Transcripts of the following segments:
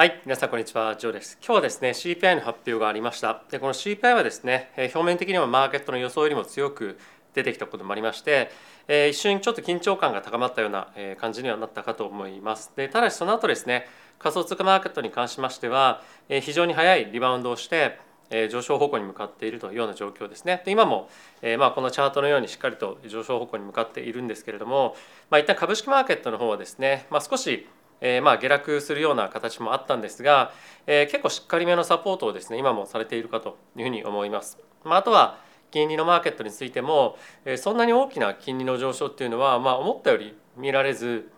はい、皆さんこんにちは、ジョーです。今日はですね、CPI の発表がありました。で、この CPI はですね、表面的にはマーケットの予想よりも強く出てきたこともありまして、えー一瞬ちょっと緊張感が高まったような感じにはなったかと思います。で、ただしその後ですね、仮想通貨マーケットに関しましては、え非常に早いリバウンドをして、え上昇方向に向かっているというような状況ですね。で今も、えまあ、このチャートのようにしっかりと上昇方向に向かっているんですけれども、まあ、一旦株式マーケットの方はですね、まあ、少しえーまあ下落するような形もあったんですが、えー結構しっかりめのサポートをですね今もされているかというふうに思います。まあ、あとは金利のマーケットについても、えーそんなに大きな金利の上昇っていうのは、まあ、思ったより見られず、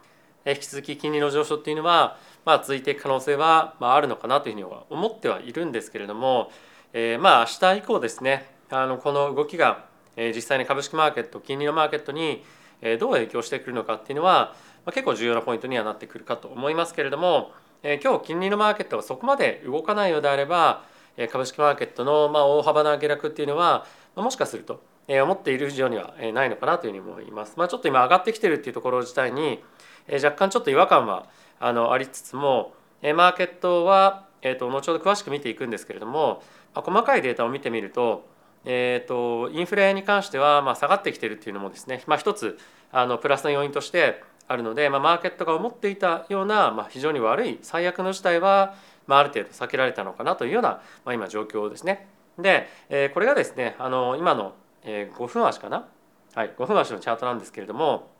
えー引き続き金利の上昇っていうのは、まあ、続いていく可能性は、まあ、あるのかなというふうには思ってはいるんですけれども、えーまあ明日以降ですねあのこの動きが、えー実際に株式マーケット金利のマーケットにえーどう影響してくるのかっていうのは、あ、結構重要なポイントにはなってくるかと思いますけれども、えー今日金利のマーケットがそこまで動かないようであればえー株式マーケットのまあ大幅な下落っていうのは、もしかするとえー思っている以上にはないのかなというふうに思います。まあ、ちょっと今上がってきてるっていうところ自体にえー若干ちょっと違和感はあのありつつもえーマーケットは、えー、と後ほど詳しく見ていくんですけれども、まあ、細かいデータを見てみると,、えー、とインフレに関してはまあ下がってきてるっていうのもですね、まあ、一つあのプラスの要因としてあるので、まあ、マーケットが思っていたような、まあ、非常に悪い最悪の事態は、まあ、ある程度避けられたのかなというような、まあ、今状況ですね。で、えーこれがですねあの今の、えー5分足かな、はい、5分足のチャートなんですけれども、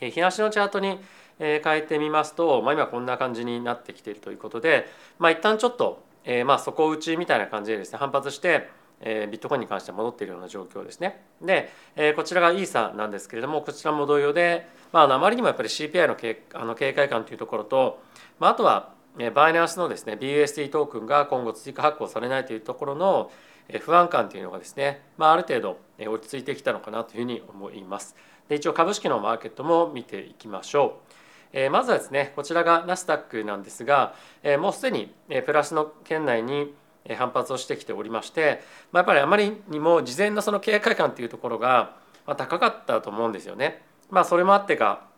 えー日足のチャートにえー変えてみますと、まあ、今こんな感じになってきているということで、まあ、一旦ちょっと、えーまあ底打ちみたいな感じでですね反発して、えビットコインに関しては戻っているような状況ですね。で、えこちらがイーサなんですけれどもこちらも同様で、まあ、あまりにもやっぱり CPI の警あの警戒感というところと、まあ、あとはえバイナンスのですね BUSD トークンが今後追加発行されないというところのえ不安感というのがですね、まあ、ある程度え落ち着いてきたのかなというふうに思います。で一応株式のマーケットも見ていきましょう。えまずはですねこちらがナスダックなんですが、えもうすでにえプラスの圏内に反発をしてきておりまして、まあ、やっぱりあまりにも事前のその警戒感というところが高かったと思うんですよね。まあ、それもあってか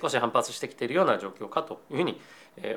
少し反発してきているような状況かというふうに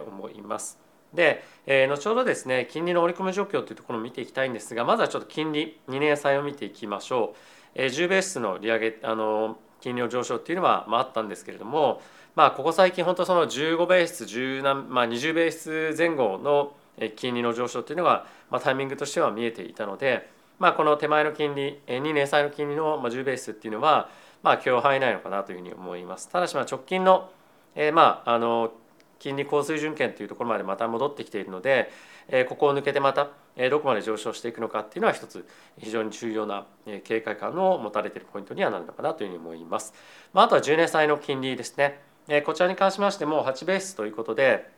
思います。で、えー後ほどですね金利の織り込み状況というところを見ていきたいんですがまずはちょっと金利2年債を見ていきましょう。えー10ベースの利上げあの金利の上昇っていうのは、まあ、あったんですけれども、まあ、ここ最近本当その15ベース10何、まあ、20ベース前後の金利の上昇っていうのが、まあ、タイミングとしては見えていたので、まあ、この手前の金利えー2年債の金利の10ベースっていうのは、まあ、許容範囲内のかなというふうに思います。ただしまあ直近のえまああの金利高水準圏というところまでまた戻ってきているので、えここを抜けてまたえどこまで上昇していくのかっていうのは一つ非常に重要なえ警戒感を持たれているポイントにはなるのかなというふうに思います。まあ、あとは10年債の金利ですね。えこちらに関しましても8ベースということで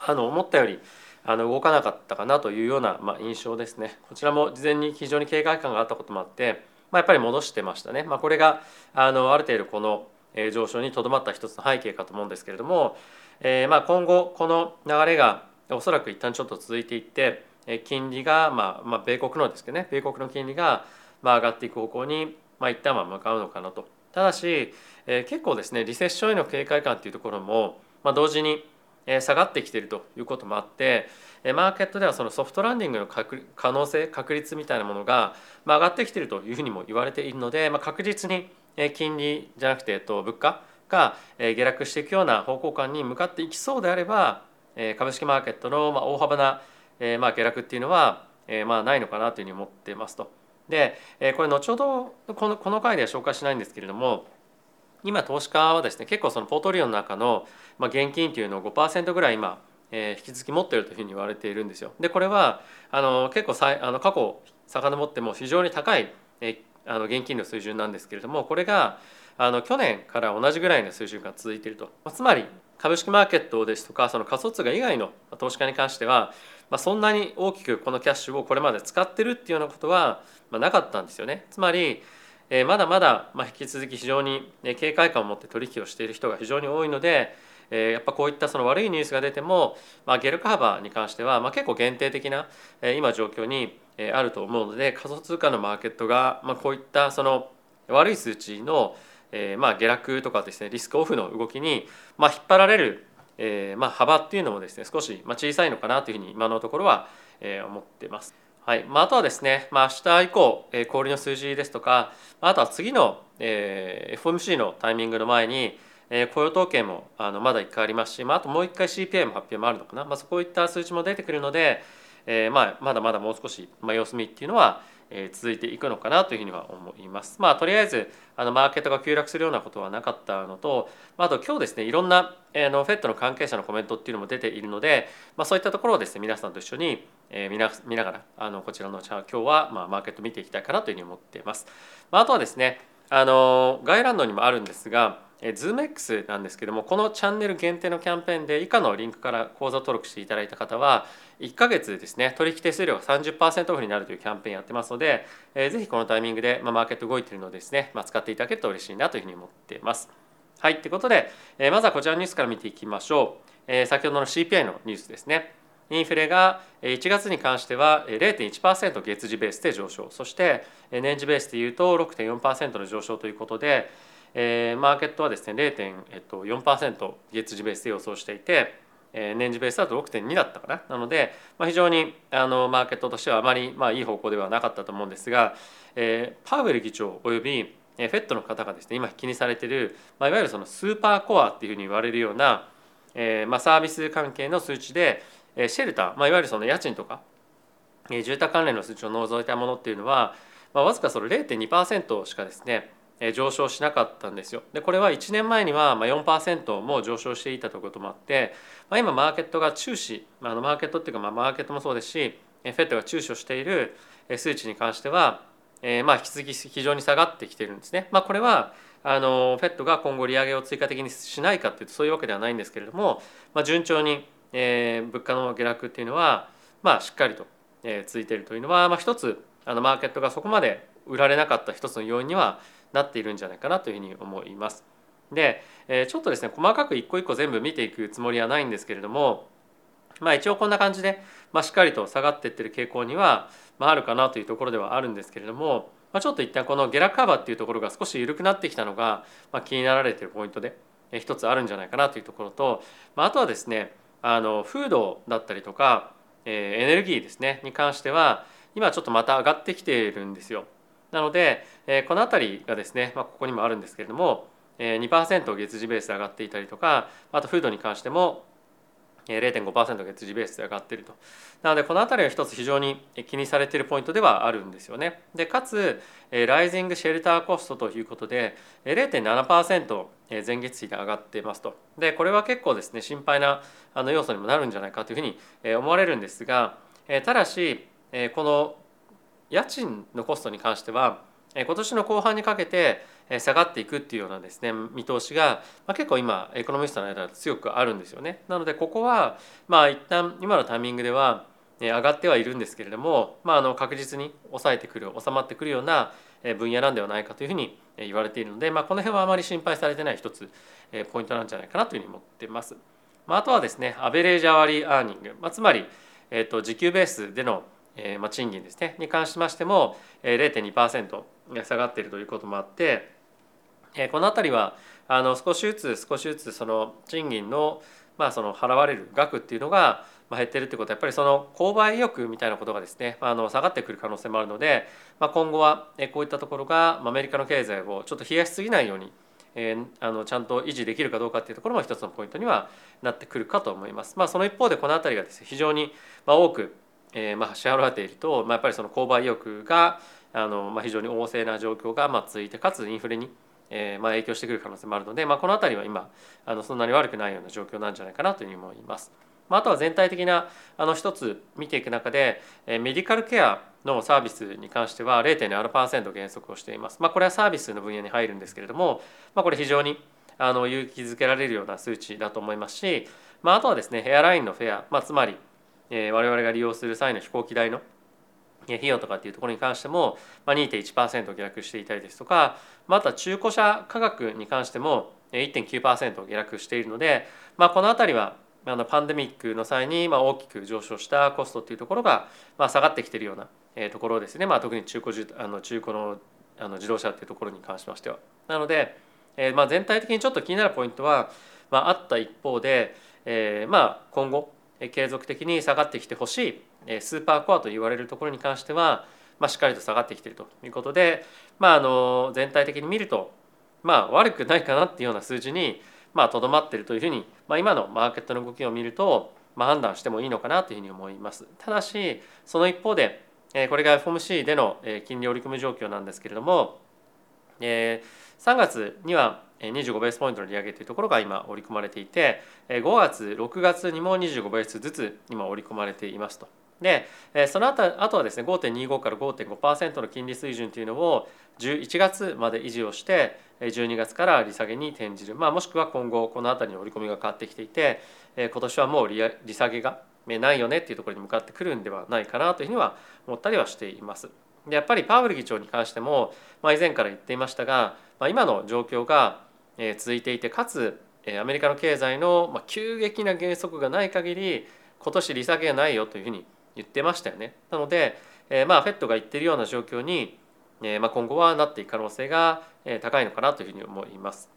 あの思ったよりあの動かなかったかなというような、まあ、印象ですね。こちらも事前に非常に警戒感があったこともあって、まあ、やっぱり戻してましたね。まあ、これがあのある程度このえ上昇にとどまった一つの背景かと思うんですけれども、えーまあ今後この流れがおそらく一旦ちょっと続いていってえ金利が、まあまあ、米国のですけどね米国の金利がまあ上がっていく方向に、まあ、一旦は向かうのかなと。ただし、えー結構ですねリセッションへの警戒感というところも、まあ、同時に下がってきているということもあってマーケットではそのソフトランディングの可能性確率みたいなものが、上がってきているというふうにも言われているので、ま、確実に金利じゃなくて、物価が下落していくような方向感に向かっていきそうであれば株式マーケットの大幅な下落っていうのはまないのかなというふうに思ってますと。でこれ後ほどこのこの回では紹介しないんですけれども今投資家はですね結構そのポートリオの中の、まあ、現金というのを5%ぐらい今、えー引き続き持っているというふうに言われているんですよ。でこれはあの結構さいあの過去遡っても非常に高い、えーあの現金の水準なんですけれどもこれがあの去年から同じぐらいの水準が続いていると。つまり株式マーケットですとかその仮想通貨以外の投資家に関しては、まあ、そんなに大きくこのキャッシュをこれまで使ってるっていうようなことは、まあ、なかったんですよね。つまりえまだまだま引き続き非常に警戒感を持って取引をしている人が非常に多いので、えやっぱこういったその悪いニュースが出ても、まあ、下落幅に関してはまあ結構限定的なえ今状況にえあると思うので仮想通貨のマーケットがまあこういったその悪い数値のえまあ下落とかですねリスクオフの動きにまあ引っ張られるえ、まあ、幅っていうのもですね少し、ま小さいのかなというふうに今のところは、え思っています。はいまあ、あとはですね、まあ、明日以降、えー、小売の数字ですとかあとは次の、えー、FOMC のタイミングの前に、えー、雇用統計もあのまだ1回ありますし、まあ、あともう1回 CPI も発表もあるのかな、まあ、そういった数値も出てくるので、えーまあ、まだまだもう少し、まあ、様子見っていうのは、えー、続いていくのかなというふうには思います。まあ、とりあえずあのマーケットが急落するようなことはなかったのと、まあ、あと今日ですねいろんな、えー、の FED の関係者のコメントっていうのも出ているので、まあ、そういったところをですね皆さんと一緒に、えー、見な見ながらあのこちらの今日は、まあ、マーケット見ていきたいかなというふうに思っています。まあ、あとはですねあの概要欄のにもあるんですがえー ZoomX なんですけどもこのチャンネル限定のキャンペーンで以下のリンクから口座登録していただいた方は1ヶ月ですね取引手数料が30%オフになるというキャンペーンやってますので、えー、ぜひこのタイミングで、まあ、マーケット動いているのでですね、まあ、使っていただけると嬉しいなというふうに思っています。はいということで、えー、まずはこちらのニュースから見ていきましょう。えー、先ほどの CPI のニュースですね。インフレが1月に関しては0.1%月次ベースで上昇。そして年次ベースでいうと6.4%の上昇ということで、マーケットはですね0.4%月次ベースで予想していて、年次ベースだと6.2だったかな。なので、まあ、非常にあのマーケットとしてはあまり、まあ、いい方向ではなかったと思うんですが、えー、パウエル議長およびフェットの方がですね今気にされている、まあ、いわゆるそのスーパーコアっていうふうに言われるような、えまあ、サービス関係の数値で、シェルター、まあ、いわゆるその家賃とか、え、住宅関連の数値を除いたものっていうのは、まあ、わずかその0.2%しかですね上昇しなかったんですよ。でこれは1年前には4%も上昇していたということもあって、まあ、今マーケットが注視、まあ、マーケットっていうかまあマーケットもそうですしフェットが注視をしている数値に関しては、えー、まあ引き続き非常に下がってきてるんですね。まあ、これはあのフェットが今後利上げを追加的にしないかっていうとそういうわけではないんですけれども、まあ、順調に、えー、物価の下落っていうのは、まあ、しっかりと、えー、続いているというのは、まあ、一つあのマーケットがそこまで売られなかった一つの要因にはなっているんじゃないかなというふうに思います。で、えちょっとですね細かく一個一個全部見ていくつもりはないんですけれどもまあ一応こんな感じで、まあ、しっかりと下がっていってる傾向には、まあ、あるかなというところではあるんですけれども、まあ、ちょっと一旦この下落カバーっていうところが少し緩くなってきたのが、まあ、気になられてるポイントで一つあるんじゃないかなというところと、まあ、あとはですねあのフードだったりとか、えー、エネルギーですねに関しては今ちょっとまた上がってきているんですよ。なので、えこの辺りがですね、まあ、ここにもあるんですけれどもえー2%月次ベースで上がっていたりとかあとフードに関しても0.5%月次ベースで上がっていると。なのでこの辺りは一つ非常に気にされているポイントではあるんですよね。でかつライジングシェルターコストということで0.7%前月比で上がっていますと。でこれは結構ですね心配なあの要素にもなるんじゃないかというふうに思われるんですがただしこの家賃のコストに関しては今年の後半にかけて下がっていくっていうようなですね見通しが、ま、結構今エコノミストの間で強くあるんですよね。なのでここはまあ一旦今のタイミングでは上がってはいるんですけれども、まあ、あの確実に抑えてくる収まってくるような分野なんではないかというふうに言われているので、まあ、この辺はあまり心配されてない一つポイントなんじゃないかなというふうに思ってます。まあ、あとはですねアベレージアワリーアーニング、まあ、つまり、えー、と時給ベースでのえま、賃金ですねに関しましても0.2%下がっているということもあって、えー、この辺りはあの少しずつ少しずつその賃金の,、まあその払われる額っていうのが減ってるってことはやっぱりその購買意欲みたいなことがですねあの下がってくる可能性もあるので、まあ、今後はこういったところがアメリカの経済をちょっと冷やしすぎないようにえー、あのちゃんと維持できるかどうかっていうところも一つのポイントにはなってくるかと思います。まあ、その一方でこの辺りがですね非常に多くえー、まあ支払われていると、まあ、やっぱりその購買意欲があの、まあ、非常に旺盛な状況がまあ続いてかつインフレに、えーまあ、影響してくる可能性もあるので、まあ、この辺りは今あのそんなに悪くないような状況なんじゃないかなというふうに思います。まあ、あとは全体的なあの一つ見ていく中で、えー、メディカルケアのサービスに関しては0.7%減速をしています。まあ、これはサービスの分野に入るんですけれども、まあ、これ非常にあの勇気づけられるような数値だと思いますし、まあ、あとはですねエアラインのフェア、まあ、つまりえ我々が利用する際の飛行機代の費用とかっていうところに関しても、2.1%下落していたりですとかまた中古車価格に関しても1.9%下落しているので、まあ、この辺りはあのパンデミックの際にま大きく上昇したコストっていうところがま下がってきているようなところですね、まあ、特に中古あの中古のあの自動車っていうところに関しましては。なので、えー、まあ全体的にちょっと気になるポイントは、まあ、あった一方で、えー、まあ今後継続的に下がってきてほしいスーパーコアと言われるところに関しては、まあ、しっかりと下がってきているということで、まあ、あの全体的に見ると、まあ、悪くないかなっていうような数字にとど、まあ、まっているというふうに、まあ、今のマーケットの動きを見ると、まあ、判断してもいいのかなというふうに思います。ただしその一方でこれが FOMC での金利織り込み状況なんですけれども3月には25ベースポイントの利上げというところが今織り込まれていて5月6月にも25ベースずつ今織り込まれていますと。でその後あとはですね5.25から5.5%の金利水準というのを11月まで維持をして12月から利下げに転じる、まあ、もしくは今後この辺りに織り込みが変わってきていて今年はもう利下げがないよねっていうところに向かってくるんではないかなというふうには思ったりはしています。でやっぱりパウエル議長に関しても、まあ、以前から言っていましたが、まあ、今の状況が続いていてかつアメリカの経済の急激な減速がない限り今年利下げがないよというふうに言ってましたよね。なので、えまあ、フェットが言ってるような状況にえ、まあ、今後はなっていく可能性が高いのかなというふうに思います。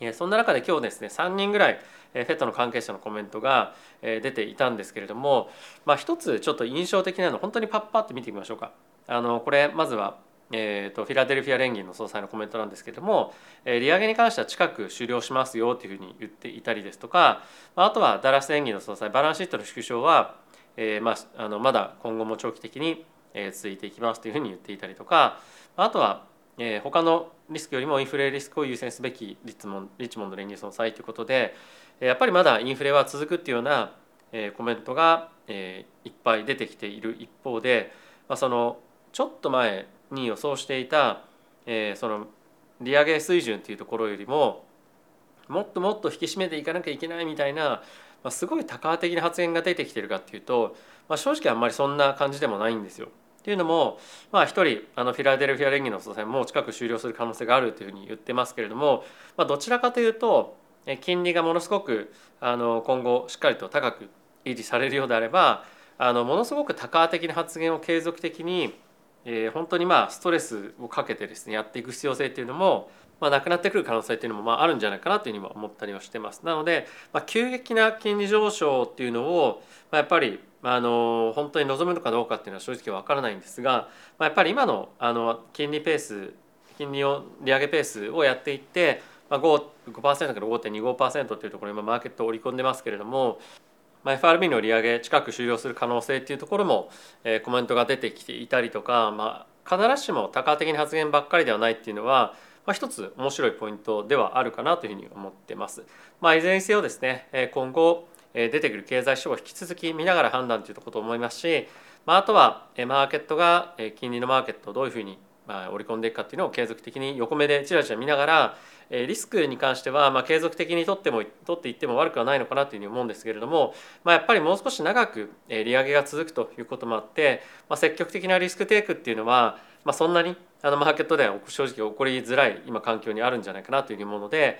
えそんな中で今日ですね3人ぐらいフェットの関係者のコメントが出ていたんですけれども、まあ、一つちょっと印象的なの本当にパッパッと見てみましょうか。あのこれまずはえーと、フィラデルフィア連銀の総裁のコメントなんですけれども、えー、利上げに関しては近く終了しますよというふうに言っていたりですとかまあとはダラス連銀の総裁バランスシートの縮小は、えーまあ、あのまだ今後も長期的に続いていきますというふうに言っていたりとかあとは、えー、他のリスクよりもインフレリスクを優先すべきリッチモンリッチモンド連銀総裁ということでやっぱりまだインフレは続くっていうような、えー、コメントが、えー、いっぱい出てきている一方で、まあ、そのちょっと前に予想していた、えー、その利上げ水準というところよりももっともっと引き締めていかなきゃいけないみたいな、まあ、すごい多感的な発言が出てきてるかっていうと、まあ、正直あんまりそんな感じでもないんですよ。っていうのもまあ一人あのフィラデルフィア連銀の総裁も近く終了する可能性があるというふうに言ってますけれども、まあ、どちらかというと金利がものすごくあの今後しっかりと高く維持されるようであればあのものすごく多感的な発言を継続的にえー、本当にまあストレスをかけてですねやっていく必要性っていうのも、まあ、なくなってくる可能性っていうのもまああるんじゃないかなというふうに思ったりはしてます。なので、まあ、急激な金利上昇っていうのを、まあ、やっぱりあの本当に望むのかどうかっていうのは正直わからないんですが、まあ、やっぱり今のあの金利ペース金利を利上げペースをやっていって、まあ5、5%から5.25%っていうところに今マーケットを織り込んでますけれども、まあ、FRB の利上げ近く終了する可能性っていうところも、えー、コメントが出てきていたりとか、まあ、必ずしも多角的な発言ばっかりではないっていうのは、まあ、一つ面白いポイントではあるかなというふうに思ってます。まあ、いずれにせよですね今後出てくる経済指標を引き続き見ながら判断ということ思いますし、まあ、あとはマーケットが金利のマーケットをどういうふうに織り込んでいくかっていうのを継続的に横目でちらちら見ながらリスクに関してはまあ継続的に取っても取っていっても悪くはないのかなというふうに思うんですけれども、まあ、やっぱりもう少し長く利上げが続くということもあって、まあ、積極的なリスクテイクっていうのは、まあ、そんなにあのマーケットでは正直起こりづらい今環境にあるんじゃないかなというふうに思うので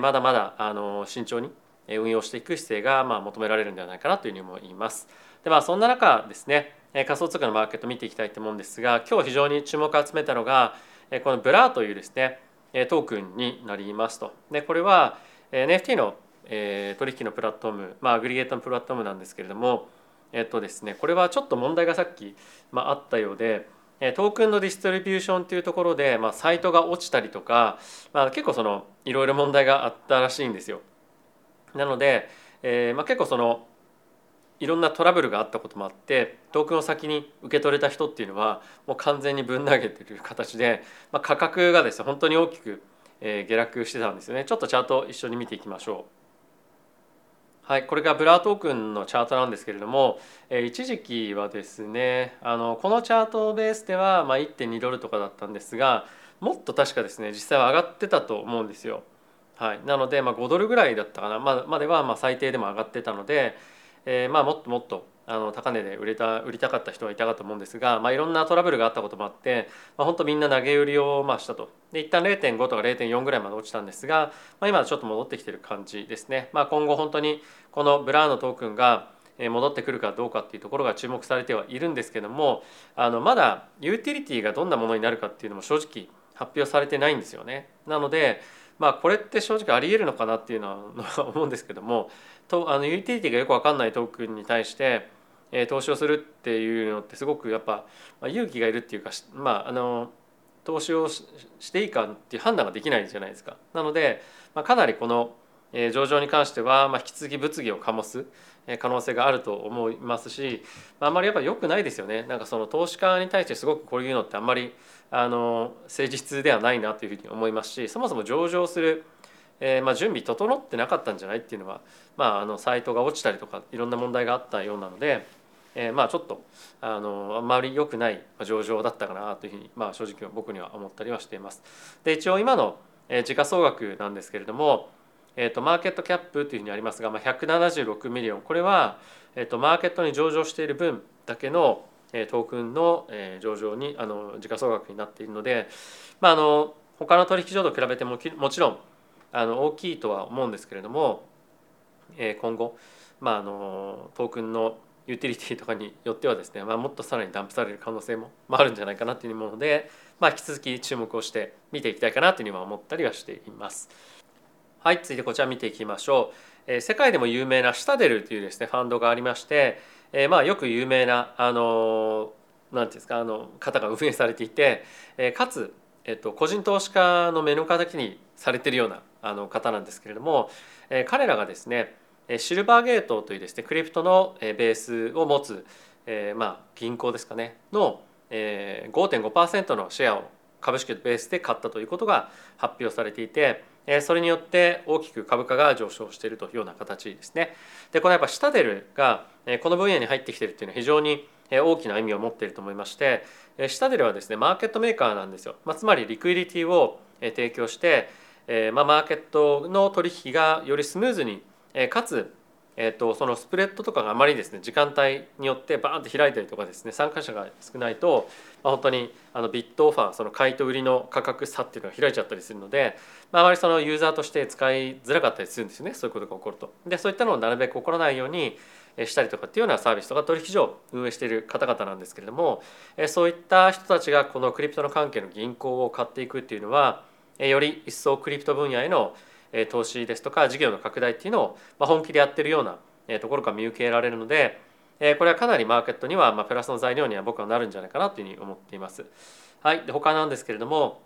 まだまだあの慎重に運用していく姿勢がまあ求められるんではないかなというふうに思います。でまあそんな中ですね仮想通貨のマーケット見ていきたいと思うんですが今日非常に注目を集めたのがこのブラーというですねトークンになりますと。でこれは NFT の取引のプラットフォーム、まあ、 aggregate のプラットフォームなんですけれども、えっとですね、これはちょっと問題がさっき、まあ、あったようでトークンの distribution というところで、まあ、サイトが落ちたりとか、まあ、結構そのいろいろ問題があったらしいんですよ。なので、えーまあ、結構そのいろんなトラブルがあったこともあってトークンを先に受け取れた人っていうのはもう完全にぶん投げてる形で、まあ、価格がですね本当に大きく、下落してたんですよねちょっとチャート一緒に見ていきましょう。はい、これがブラートークンのチャートなんですけれども、え一時期はですねあのこのチャートベースでは、まあ、1.2ドルとかだったんですがもっと確かですね実際は上がってたと思うんですよ。はい、なので、まあ、5ドルぐらいだったかなままではまあ最低でも上がってたので、えー、まあもっともっとあの高値で売れた売りたかった人はいたかと思うんですが、まあ、いろんなトラブルがあったこともあって、まあ、本当みんな投げ売りをまあしたとで一旦0.5とか0.4ぐらいまで落ちたんですが、まあ、今ちょっと戻ってきてる感じですね、まあ、今後本当にこのブラーのトークンが戻ってくるかどうかっていうところが注目されてはいるんですけどもあのまだユーティリティがどんなものになるかっていうのも正直発表されてないんですよね。なのでまあこれって正直ありえるのかなっていうのは 思うんですけどもとあのユーティリティがよく分かんないトークンに対して、投資をするっていうのってすごくやっぱ、まあ、勇気がいるっていうかまああの投資をしていいかっていう判断ができないじゃないですか。なので、まあ、かなりこのえ上場に関しては、まあ、引き続き物議を醸す可能性があると思いますし、まあ、あまりやっぱ良くないですよねなんかその投資家に対してすごくこういうのってあんまりあの誠実ではないなというふうに思いますしそもそも上場する、えー、まあ準備整ってなかったんじゃないっていうのは、まあ、あのサイトが落ちたりとかいろんな問題があったようなので、えー、まあちょっとあのあんまり良くない上場だったかなというふうに、まあ、正直僕には思ったりはしています。で一応今の時価総額なんですけれどもえーと、 market cap というふうにありますが、まあ、176 million これは、えーと、マーケットに上場している分だけの、トークンの、上場にあの時価総額になっているので、まあ、あの他の取引所と比べてももちろんあの大きいとは思うんですけれども、えー、今後、まあ、あのトークンのユーティリティとかによってはですね、まあ、もっとさらにダンプされる可能性もあるんじゃないかなというもので、まあ、引き続き注目をして見ていきたいかなというふうには思ったりはしています。はい続いてこちら見ていきましょう、えー、世界でも有名なシタデルというですねファンドがありまして、えー、まあよく有名なあの何ていうんですかあの方が運営されていて、えー、かつ、えっと、個人投資家の目の敵にされてるようなあの方なんですけれども、え、彼らがですねシルバーゲートというですねクリプトのベースを持つ、え、まあ銀行ですかねの、えー、5.5%のシェアを株式ベースで買ったということが発表されていてそれによって大きく株価が上昇しているというような形ですね。でこのやっぱシタデルがこの分野に入ってきてるっていうのは非常に大きな意味を持っていると思いましてシタデルはですねマーケットメーカーなんですよ、まあ、つまりリクイリティを提供して、まあ、マーケットの取引がよりスムーズにかつえーと、そのスプレッドとかがあまりですね時間帯によってバーンと開いたりとかですね参加者が少ないと、まあ、本当にあのビットオファーその買いと売りの価格差っていうのが開いちゃったりするので、まあ、あまりそのユーザーとして使いづらかったりするんですよねそういうことが起こると。でそういったのをなるべく起こらないようにしたりとかっていうようなサービスとか取引所を運営している方々なんですけれどもそういった人たちがこのクリプトの関係の銀行を買っていくっていうのはより一層クリプト分野への投資ですとか事業の拡大っていうのを本気でやってるようなところが見受けられるのでこれはかなりマーケットにはプラスの材料には僕はなるんじゃないかなというふうに思っています。はい、で他なんですけれども、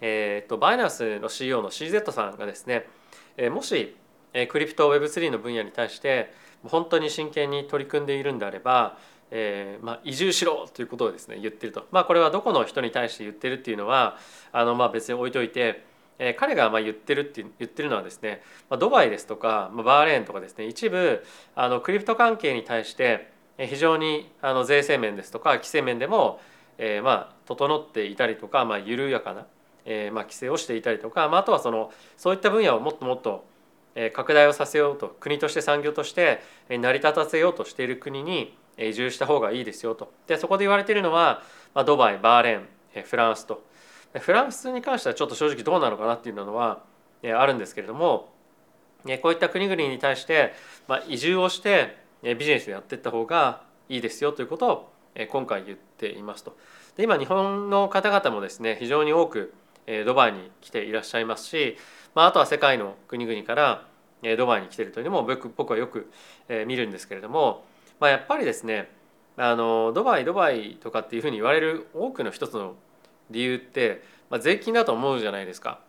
えーと、バイナンスの CEO の CZ さんがですねもしクリプト Web3 の分野に対して本当に真剣に取り組んでいるんであれば、えーまあ、移住しろということをですね言ってると、まあ、これはどこの人に対して言ってるっていうのはあのまあ別に置いといてえー、彼がまあ言ってるって言ってるのはですね、まあ、ドバイですとか、まあ、バーレーンとかですね一部あのクリプト関係に対して非常にあの税制面ですとか規制面でも、えー、まあ整っていたりとか、まあ、緩やかな、えー、まあ規制をしていたりとか、まあ、あとはそのそういった分野をもっともっと拡大をさせようと国として産業として成り立たせようとしている国に移住した方がいいですよと。でそこで言われているのは、まあ、ドバイバーレーンフランスとフランスに関してはちょっと正直どうなのかなっていうのはあるんですけれどもこういった国々に対して移住をしてビジネスをやっていった方がいいですよということを今回言っていますと。で今日本の方々もですね非常に多くドバイに来ていらっしゃいますし、まあ、あとは世界の国々からドバイに来てるというのも僕僕はよく見るんですけれども、まあ、やっぱりですねあのドバイドバイとかっていうふうに言われる多くの一つの理由って、まあ、税金だと思うじゃないですか。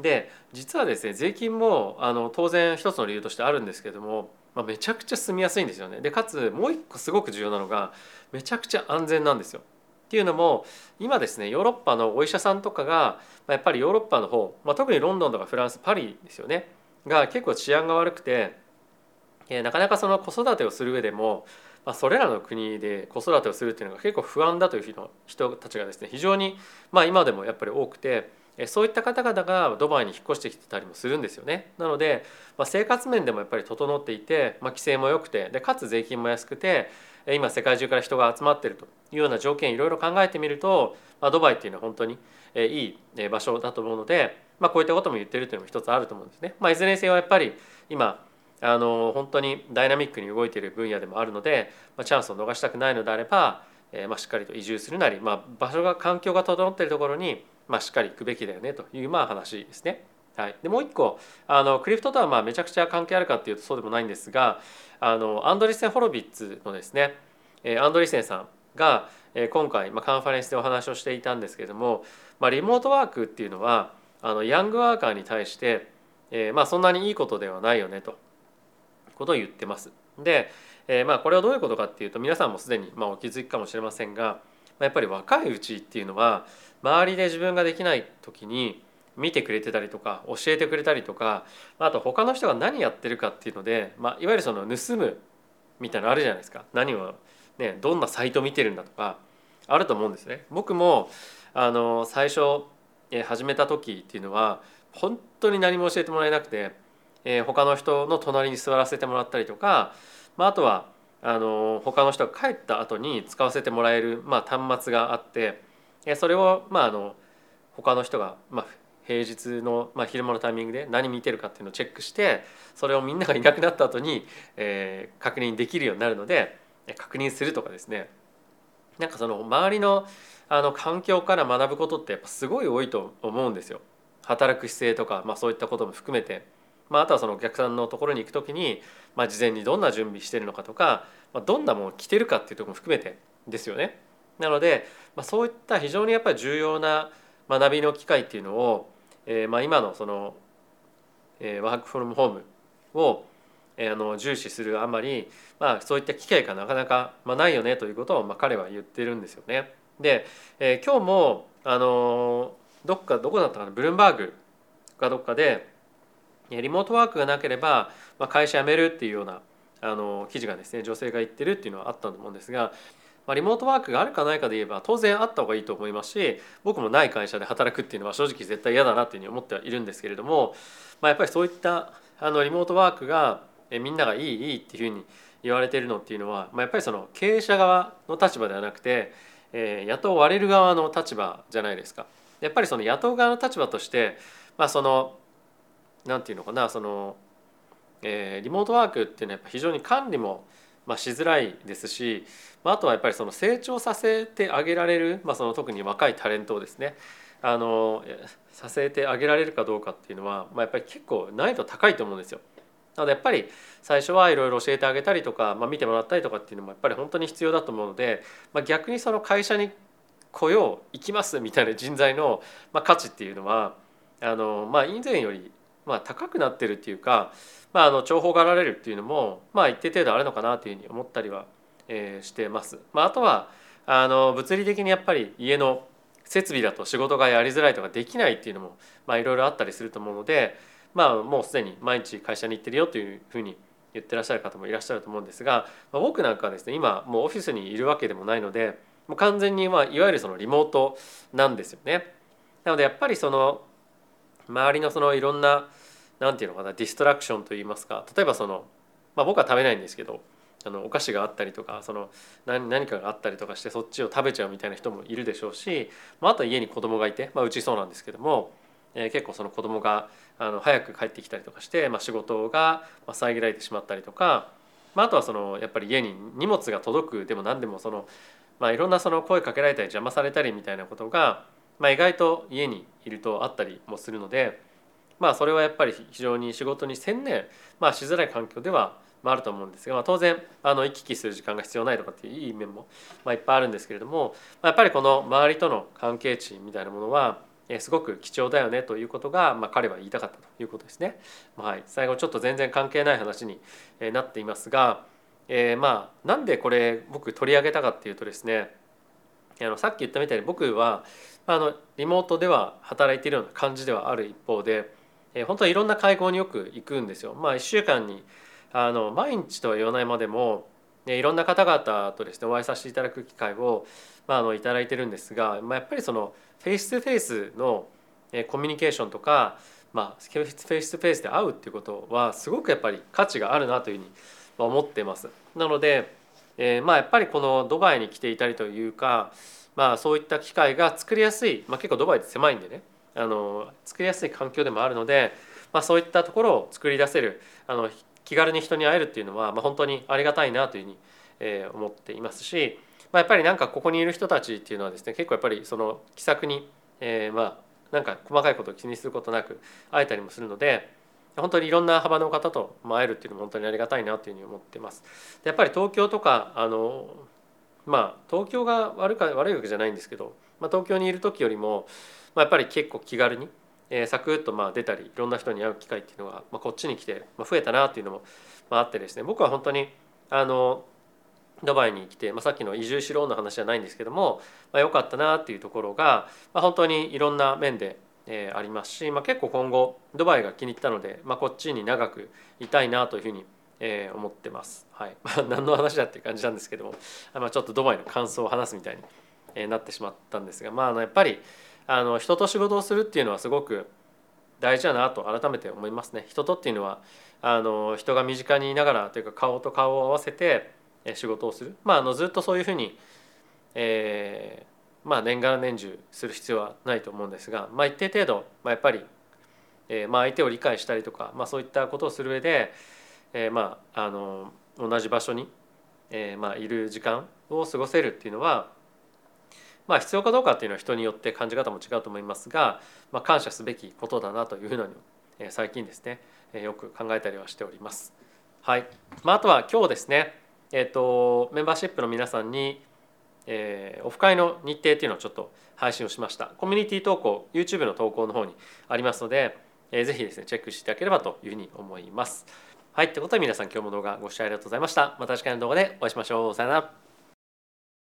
で実はですね税金もあの当然一つの理由としてあるんですけども、まあ、めちゃくちゃ住みやすいんですよね。でかつもう一個すごく重要なのがめちゃくちゃ安全なんですよ。っていうのも今ですねヨーロッパのお医者さんとかがやっぱりヨーロッパの方、まあ、特にロンドンとかフランスパリですよねが結構治安が悪くてなかなかその子育てをする上でもまあ、それらの国で子育てをするっていうのが結構不安だという人たちがですね非常にまあ今でもやっぱり多くてそういった方々がドバイに引っ越してきてたりもするんですよね。なので、まあ、生活面でもやっぱり整っていて、まあ、規制も良くてでかつ税金も安くて今世界中から人が集まってるというような条件いろいろ考えてみると、まあ、ドバイっていうのは本当にいい場所だと思うので、まあ、こういったことも言ってるというのも一つあると思うんですね。まあ、いずれにせよやっぱり今あの本当にダイナミックに動いている分野でもあるので、まあ、チャンスを逃したくないのであれば、えー、まあしっかりと移住するなり、まあ、場所が環境が整っているところに、まあ、しっかり行くべきだよねというまあ話ですね。はい、でもう一個あのクリフトとはまあめちゃくちゃ関係あるかっていうとそうでもないんですがあのアンドリセン・ホロビッツのですねえアンドリセンさんがえ今回、まあ、カンファレンスでお話をしていたんですけれども、まあ、リモートワークっていうのはあのヤングワーカーに対して、えー、まあそんなにいいことではないよねとことを言ってます。で、えー、まあこれはどういうことかっていうと皆さんもすでにまあお気づきかもしれませんがやっぱり若いうちっていうのは周りで自分ができない時に見てくれてたりとか教えてくれたりとかあと他の人が何やってるかっていうので、まあ、いわゆるその盗むみたいなのあるじゃないですか何を、ね、どんなサイト見てるんだとかあると思うんですね。僕もあの最初始めた時っていうのは本当に何も教えてもらえなくて、えー、他の人の隣に座らせてもらったりとか、まあ、あとはあの他の人が帰った後に使わせてもらえる、まあ、端末があってそれを、まあ、あの他の人が、まあ、平日の、まあ、昼間のタイミングで何見てるかっていうのをチェックしてそれをみんながいなくなった後に、えー、確認できるようになるので確認するとかですねなんかその周りのあの環境から学ぶことってやっぱすごい多いと思うんですよ。働く姿勢とか、まあ、そういったことも含めて、まあ、あとはそのお客さんのところに行く時に、まあ、事前にどんな準備してるのかとか、まあ、どんなものを着てるかっていうとこも含めてですよね。なので、まあ、そういった非常にやっぱり重要な学びの機会っていうのを、えー、まあ今のその、えー、ワークフォルムホームを、えー、あの重視するあまり、まあ、そういった機会がなかなか、まあ、ないよねということを、まあ、彼は言ってるんですよね。で、えー、今日もあのどっかどこだったかな？ブルームバーグかどっかでリモートワークがなければ、ま、会社辞めるっていうようなあの記事がですね女性が言ってるっていうのはあったと思うんですが、ま、リモートワークがあるかないかで言えば当然あった方がいいと思いますし僕もない会社で働くっていうのは正直絶対嫌だなっていうふうに思ってはいるんですけれども、まあ、やっぱりそういったあのリモートワークがみんながいいいいっていうふうに言われてるのっていうのは、まあ、やっぱりその経営者側の立場ではなくてえー、雇われる側の立場じゃないですか。やっぱりその雇う側の立場として、まあ、そのなんていうのかなその、えー、リモートワークっていうのはやっぱ非常に管理も、まあ、しづらいですし、まあ、あとはやっぱりその成長させてあげられる、まあ、その特に若いタレントをですねあのさせてあげられるかどうかっていうのは、まあ、やっぱり結構難易度高いと思うんですよ。なのでやっぱり最初はいろいろ教えてあげたりとか、まあ、見てもらったりとかっていうのもやっぱり本当に必要だと思うので、まあ、逆にその会社に来よう行きますみたいな人材の、まあ、価値っていうのはあの、まあ、以前より、まあ、高くなってるっていうか、まあ、あの重宝がられるっていうのも、まあ、一定程度あるのかなというふうに思ったりは、えー、してます。まあ、あとはあの物理的にやっぱり家の設備だと仕事がやりづらいとかできないっていうのもいろいろあったりすると思うので。まあもうすでに毎日会社に行ってるよというふうに言ってらっしゃる方もいらっしゃると思うんですが、まあ、僕なんかはですね今もうオフィスにいるわけでもないのでもう完全にまあいわゆるそのリモートなんですよね。なのでやっぱりその周りのそのいろんな何て言うのかなディストラクションといいますか例えばその、まあ、僕は食べないんですけどあのお菓子があったりとかその何何かがあったりとかしてそっちを食べちゃうみたいな人もいるでしょうし、まあ、あとは家に子供がいて、まあ、うちそうなんですけどもえー、結構その子供があの早く帰ってきたりとかして、まあ、仕事が遮られてしまったりとか、まあ、あとはそのやっぱり家に荷物が届くでも何でもその、まあ、いろんなその声かけられたり邪魔されたりみたいなことが、まあ、意外と家にいるとあったりもするので、まあ、それはやっぱり非常に仕事に専念、まあ、しづらい環境ではあると思うんですが、まあ、当然あの行き来する時間が必要ないとかっていういい面も、まあ、いっぱいあるんですけれども、まあ、やっぱりこの周りとの関係値みたいなものはすごく貴重だよねということが、まあ、彼は言いたかったということですね。はい、最後ちょっと全然関係ない話になっていますが、えー、まあなんでこれ僕取り上げたかっていうとですねあのさっき言ったみたいに僕はあのリモートでは働いているような感じではある一方で、えー、本当はいろんな会合によく行くんですよ。まあ、1週間にあの毎日とは言わないまでもねいろんな方々とですねお会いさせていただく機会を、まあ、あのいただいてるんですが、まあ、やっぱりそのフェイス2フェイスのコミュニケーションとか、まあ、フェイス2フェイスで会うっていうことはすごくやっぱり価値があるなというふうに思ってます。なので、えー、まあやっぱりこのドバイに来ていたりというか、まあ、そういった機会が作りやすい、まあ、結構ドバイって狭いんでねあの作りやすい環境でもあるので、まあ、そういったところを作り出せるあの気軽に人に会えるっていうのは、まあ、本当にありがたいなというふうに、えー、思っていますし、まあ、やっぱりなんかここにいる人たちっていうのはですね結構やっぱりその気さくに、えー、まあなんか細かいことを気にすることなく会えたりもするので本当にいろんな幅の方と会えるっていうのも本当にありがたいなというふうに思ってます。やっぱり東京とかあのまあ東京が悪か悪いわけじゃないんですけど、まあ、東京にいる時よりも、まあ、やっぱり結構気軽に、えー、サクッとまあ出たりいろんな人に会う機会っていうのが、まあ、こっちに来て、まあ、増えたなっていうのも、まあ、あってですね。僕は本当にあのドバイに来て、まあ、さっきの移住しろの話じゃないんですけども、まあ、かったなっていうところが、まあ、本当にいろんな面で、えー、ありますし、まあ、結構今後ドバイが気に入ったので、まあ、こっちに長くいたいなというふうに、えー、思ってます。はい、何の話だっていう感じなんですけども、まあ、ちょっとドバイの感想を話すみたいに、なってしまったんですが、まあ、やっぱりあの人と仕事をするっていうのはすごく大事だなと改めて思いますね。人とっていうのはあの人が身近にいながらというか顔と顔を合わせて仕事をする、まあ、あのずっとそういうふうに、えー、まあ、年がら年中する必要はないと思うんですが、まあ、一定程度、まあ、やっぱり、えー、まあ、相手を理解したりとか、まあ、そういったことをする上で、えー、まあ、あの同じ場所に、えーまあ、いる時間を過ごせるっていうのは、まあ、必要かどうかっていうのは人によって感じ方も違うと思いますが、まあ、感謝すべきことだなというふうに、えー、最近ですね、えー、よく考えたりはしております。はい。まあ、あとは今日ですねえーと、メンバーシップの皆さんに、えー、オフ会の日程っていうのをちょっと配信をしました。コミュニティ投稿 YouTube の投稿の方にありますので、えー、ぜひですねチェックしていただければというふうに思います。はいってことで皆さん今日も動画ご視聴ありがとうございました。また次回の動画でお会いしましょう。さよなら。